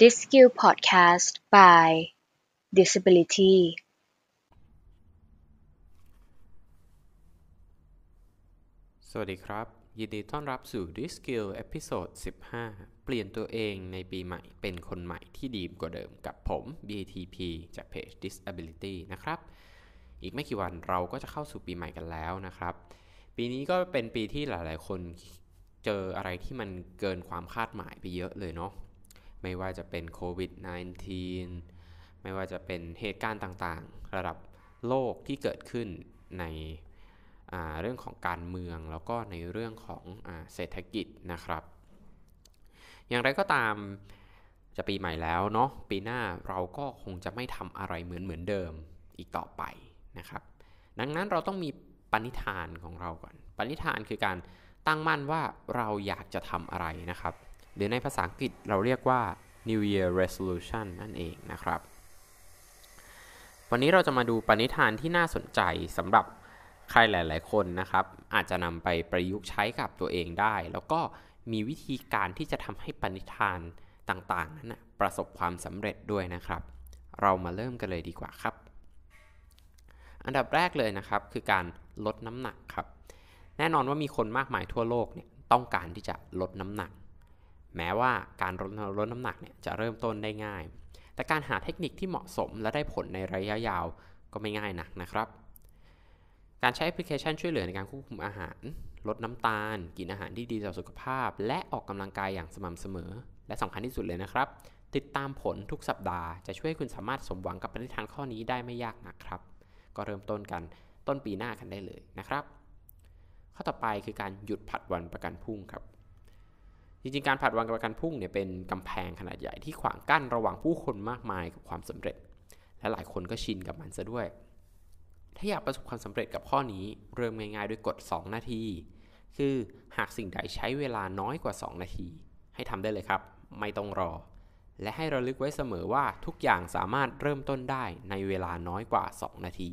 This Skill Podcast by Disability สวัสดีครับ ยินดีต้อนรับสู่ This Skill episode 15 เปลี่ยนตัวเองในปีใหม่เป็นคนใหม่ที่ดีกว่าเดิมกับผม BTP จากเพจ Disability นะครับ อีกไม่กี่วันเราก็จะเข้าสู่ปีใหม่กันแล้วนะครับ ปีนี้ก็เป็นปีที่หลาย ๆ คนเจออะไรที่มันเกินความคาดหมายไปเยอะเลยเนาะ ไม่ว่าจะเป็นโควิด -19 ไม่ว่าจะเป็นเหตุการณ์ต่างๆ ระดับโลกที่เกิดขึ้นในเรื่องของการเมืองแล้วก็ในเรื่องของอเศรษฐกิจนะครับ อย่างไรก็ตามจะปีใหม่แล้วเนาะปีหน้าเราก็คงจะไม่ทำอะไรเหมือนเหมือนเดิมอีกต่อไปนะครับ ดังนั้นเราต้องมีปณิธานของเราก่อน ปณิธานคือการตั้งมั่นว่าเราอยากจะทำอะไรนะครับ รือในภาษาอังกฤษเราเรียกว่า New Year Resolution นั่นเองนะครับ วันนี้เราจะมาดูปณิธานที่น่าสนใจสำหรับใครหลาย ๆ คนนะครับ อาจจะนำไปประยุกต์ใช้กับตัวเองได้ แล้วก็มีวิธีการที่จะทำให้ปณิธานต่าง ๆ นั้นนะประสบความสำเร็จด้วยนะครับ เรามาเริ่มกันเลยดีกว่าครับ อันดับแรกเลยนะครับคือการลดน้ำหนักครับ แน่นอนว่ามีคนมากมายทั่วโลกเนี่ยต้องการที่จะลดน้ำหนัก แม้ว่าการลดลดน้ำหนักเนี่ยจะเริ่มต้นได้ง่าย แต่การหาเทคนิคที่เหมาะสมและได้ผลในระยะยาวก็ไม่ง่ายนักนะครับ การใช้แอปพลิเคชันช่วยเหลือในการควบคุมอาหาร ลดน้ำตาล กินอาหารที่ดีต่อสุขภาพ และออกกำลังกายอย่างสม่ำเสมอ และสำคัญที่สุดเลยนะครับ ติดตามผลทุกสัปดาห์จะช่วยคุณสามารถสมหวังกับปณิธานข้อนี้ได้ไม่ยากนะครับ ก็เริ่มต้นกันต้นปีหน้ากันได้เลยนะครับ ข้อต่อไปคือการหยุดผัดวันประกันพรุ่งครับ จริงๆ การผัดวันประกันพรุ่งเนี่ยเป็นกำแพงขนาดใหญ่ที่ขวางกั้นระหว่างผู้คนมากมายกับความสำเร็จ และหลายคนก็ชินกับมันซะด้วย ถ้าอยากประสบความสำเร็จกับข้อนี้เริ่มง่ายๆ ด้วยกฎ 2 นาที คือหากสิ่งใดใช้เวลาน้อยกว่า 2 นาที ให้ทำได้เลยครับ ไม่ต้องรอ และให้ระลึกไว้เสมอว่าทุกอย่างสามารถเริ่มต้นได้ในเวลาน้อยกว่า 2 นาที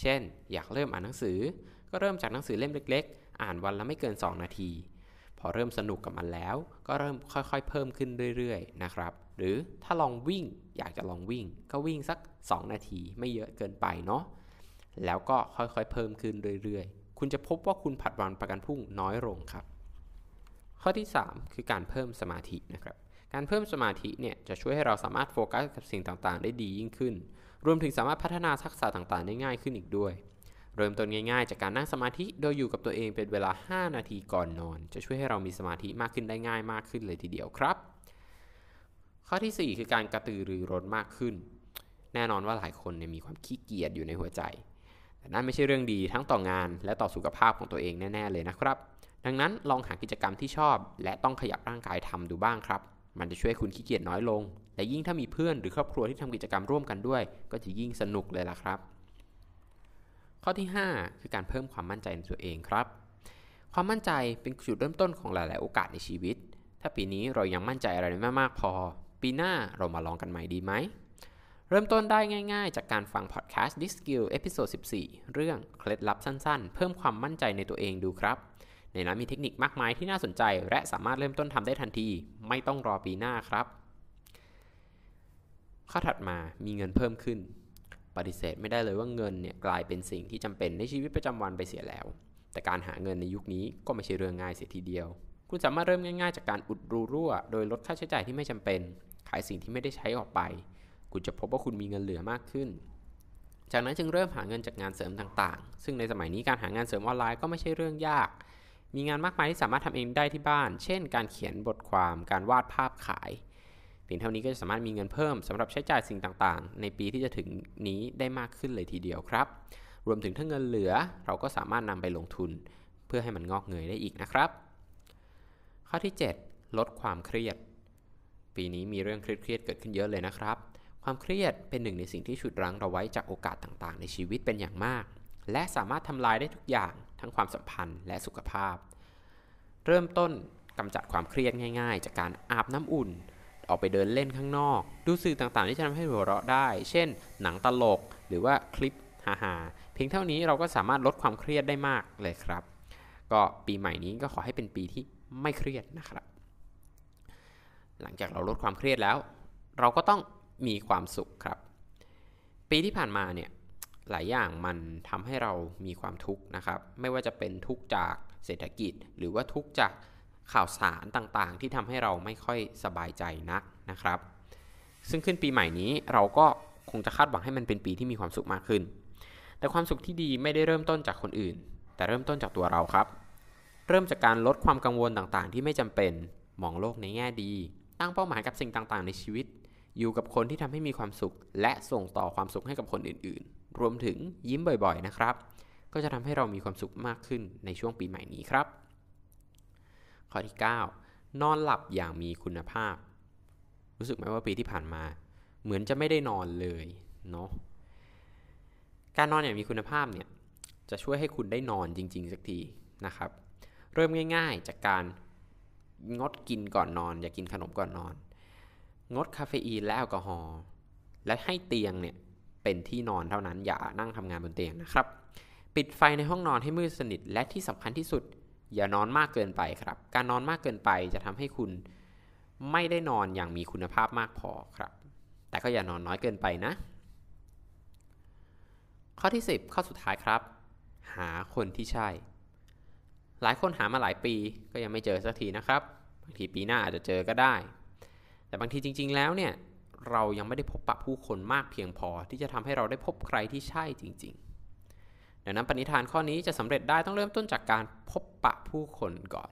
เช่น อยากเริ่มอ่านหนังสือ ก็เริ่มจากหนังสือเล่มเล็ก ๆ อ่านวันละไม่เกิน 2 นาที พอเริ่มสนุกกับมันแล้ว ก็เริ่มค่อยๆ เพิ่มขึ้นเรื่อยๆนะครับหรือถ้าลองวิ่งอยากจะลองวิ่ง ก็วิ่งสัก 2 นาทีไม่เยอะเกินไปเนาะแล้วก็ค่อยๆ เพิ่มขึ้นเรื่อยๆ คุณจะพบว่าคุณผัดวันประกันพรุ่งน้อยลงครับ ข้อที่ 3 คือการเพิ่มสมาธินะครับการเพิ่มสมาธิเนี่ยจะช่วยให้เราสามารถโฟกัสกับสิ่งต่างๆ ได้ดียิ่งขึ้น รวมถึงสามารถพัฒนาทักษะต่างๆ ได้ง่ายขึ้นอีกด้วย เริ่มต้นง่ายๆ จากการนั่งสมาธิโดยอยู่กับตัวเองเป็นเวลา 5 นาทีก่อนนอน จะช่วยให้เรามีสมาธิมากขึ้นได้ง่ายมากขึ้นเลยทีเดียวครับ ข้อที่ 4 คือการกระตือรือร้นมากขึ้น แน่นอนว่าหลายคนเนี่ยมีความขี้เกียจอยู่ในหัวใจแต่นั่นไม่ใช่เรื่องดีทั้งต่องานและต่อสุขภาพของตัวเองแน่ๆเลยนะครับ ดังนั้นลองหากิจกรรมที่ชอบ และต้องขยับร่างกายทำดูบ้างครับ มันจะช่วยคุณขี้เกียจน้อยลง และยิ่งถ้ามีเพื่อนหรือครอบครัวที่ทำกิจกรรมร่วมกันด้วย ก็จะยิ่งสนุกเลยล่ะครับ ข้อที่ 5 คือการเพิ่มความมั่นใจในตัวเองครับ ความมั่นใจเป็นจุดเริ่มต้นของหลาย ๆ โอกาสในชีวิต ถ้าปีนี้เรายังมั่นใจอะไรไม่มากพอ ปีหน้าเรามาลองกันใหม่ดีไหม เริ่มต้นได้ง่าย ๆ จากการฟังพอดแคสต์ This Skill episode 14 เรื่องเคล็ดลับสั้น ๆ เพิ่มความมั่นใจในตัวเองดูครับ ในนั้นมีเทคนิคมากมายที่น่าสนใจ และสามารถเริ่มต้นทำได้ทันที ไม่ต้องรอปีหน้าครับ ข้อถัดมามีเงินเพิ่มขึ้น ปฏิเสธไม่ได้เลยว่าเงินเนี่ยกลายเป็นสิ่งที่จำเป็นในชีวิตประจำวันไปเสียแล้ว แต่การหาเงินในยุคนี้ก็ไม่ใช่เรื่องง่ายเสียทีเดียว คุณสามารถเริ่มง่ายๆ จากการอุดรูรั่ว โดยลดค่าใช้จ่ายที่ไม่จำเป็น ขายสิ่งที่ไม่ได้ใช้ออกไป คุณจะพบว่าคุณมีเงินเหลือมากขึ้น จากนั้นจึงเริ่มหาเงินจากงานเสริมต่างๆ ซึ่งในสมัยนี้การหางานเสริมออนไลน์ก็ไม่ใช่เรื่องยาก มีงานมากมายที่สามารถทำเองได้ที่บ้าน เช่น การเขียนบทความ การวาดภาพขาย ยงเท่านี้ก็จะสามารถมีเงินเพิ่มสำหรับใช้จ่ายสิ่งต่างๆ ในปีที่จะถึงนี้ได้มากขึ้นเลยทีเดียวครับ รวมถึงถ้าเงินเหลือเราก็สามารถนำไปลงทุน เพื่อให้มันงอกเงยได้อีกนะครับ ข้อที่ 7 ลดความเครียด ปีนี้มีเรื่องเครียดๆเกิดขึ้นเยอะเลยนะครับ ความเครียดเป็นหนึ่งในสิ่งที่ฉุดรั้งเราไว้จากโอกาสต่างๆ ในชีวิตเป็นอย่างมาก และสามารถทำลายได้ทุกอย่างทั้งความสัมพันธ์และสุขภาพ เริ่มต้นกำจัดความเครียดง่าย ๆ จากการอาบน้ำอุ่น ออกไปเดินเล่นข้างนอก ดูสื่อต่างๆ ที่จะทำให้หัวเราะได้ เช่น หนังตลก หรือว่าคลิปฮาๆเพียงเท่านี้เราก็สามารถลดความเครียดได้มากเลยครับ ก็ปีใหม่นี้ก็ขอให้เป็นปีที่ไม่เครียดนะครับ หลังจากเราลดความเครียดแล้ว เราก็ต้องมีความสุขครับ ปีที่ผ่านมาเนี่ยหลายอย่างมันทำให้เรามีความทุกข์นะครับ ไม่ว่าจะเป็นทุกข์จากเศรษฐกิจ หรือว่าทุกข์จาก ข่าวสารต่างๆ ที่ทำให้เราไม่ค่อยสบายใจนักนะครับ ซึ่งขึ้นปีใหม่นี้เราก็คงจะคาดหวังให้มันเป็นปีที่มีความสุขมากขึ้น แต่ความสุขที่ดีไม่ได้เริ่มต้นจากคนอื่น แต่เริ่มต้นจากตัวเราครับ เริ่มจากการลดความกังวลต่างๆ ที่ไม่จำเป็นมองโลกในแง่ดี ตั้งเป้าหมายกับสิ่งต่างๆ ในชีวิต อยู่กับคนที่ทำให้มีความสุข และส่งต่อความสุขให้กับคนอื่นๆ รวมถึงยิ้มบ่อยๆนะครับ ก็จะทำให้เรามีความสุขมากขึ้นในช่วงปีใหม่นี้ครับ ข้อที่ 9 นอนหลับอย่างมีคุณภาพ รู้สึกไหมว่าปีที่ผ่านมา เหมือนจะไม่ได้นอนเลยเนาะการนอนอย่างมีคุณภาพเนี่ยจะช่วยให้คุณได้นอนจริง ๆ สักทีนะครับ เริ่มง่าย ๆ จากการงดกินก่อนนอน อย่ากินขนมก่อนนอน งดคาเฟอีนและแอลกอฮอล์และให้เตียงเนี่ยเป็นที่นอนเท่านั้นอย่านั่งทำงานบนเตียงนะครับ ปิดไฟในห้องนอนให้มืดสนิทและที่สำคัญที่สุด อย่านอนมากเกินไปครับ การนอนมากเกินไปจะทำให้คุณไม่ได้นอนอย่างมีคุณภาพมากพอครับ แต่ก็อย่านอนน้อยเกินไปนะ ข้อที่ 10 ข้อสุดท้ายครับ หาคนที่ใช่ หลายคนหามาหลายปีก็ยังไม่เจอสักทีนะครับบางทีปีหน้าอาจจะเจอก็ได้ แต่บางทีจริง ๆ แล้วเนี่ยเรายังไม่ได้พบปะผู้คนมากเพียงพอที่จะทำให้เราได้พบใครที่ใช่จริง ๆ ดังนั้นปณิธานข้อนี้จะสำเร็จได้ต้องเริ่มต้นจากการพบปะผู้คนก่อน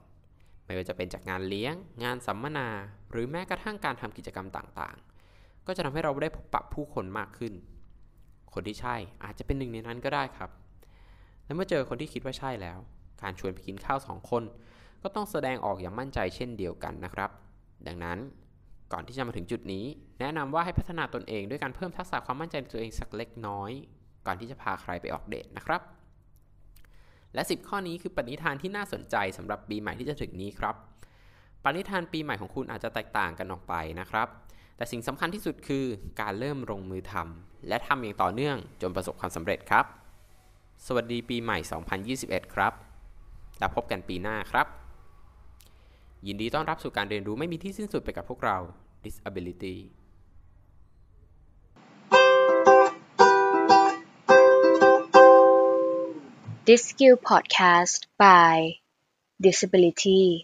ไม่ว่าจะเป็นจากงานเลี้ยง งานสัมมนา หรือแม้กระทั่งการทำกิจกรรมต่างๆ ก็จะทำให้เราได้พบปะผู้คนมากขึ้น คนที่ใช่อาจจะเป็นหนึ่งในนั้นก็ได้ครับ และเมื่อเจอคนที่คิดว่าใช่แล้ว การชวนไปกินข้าวสองคน ก็ต้องแสดงออกอย่างมั่นใจเช่นเดียวกันนะครับ ดังนั้นก่อนที่จะมาถึงจุดนี้ แนะนำว่าให้พัฒนาตนเองด้วยการเพิ่มทักษะความมั่นใจในตัวเองสักเล็กน้อย ก่อนที่จะพาใครไปออกเดทนะครับ และ 10 ข้อนี้คือปณิธานที่น่าสนใจสำหรับปีใหม่ที่จะถึงนี้ครับ ปณิธานปีใหม่ของคุณอาจจะแตกต่างกันออกไปนะครับ แต่สิ่งสำคัญที่สุดคือการเริ่มลงมือทำและทำอย่างต่อเนื่องจนประสบความสำเร็จครับ สวัสดีปีใหม่ 2021 ครับ แล้วพบกันปีหน้าครับ ยินดีต้อนรับสู่การเรียนรู้ไม่มีที่สิ้นสุดไปกับพวกเรา Disability This Skill Podcast by Disability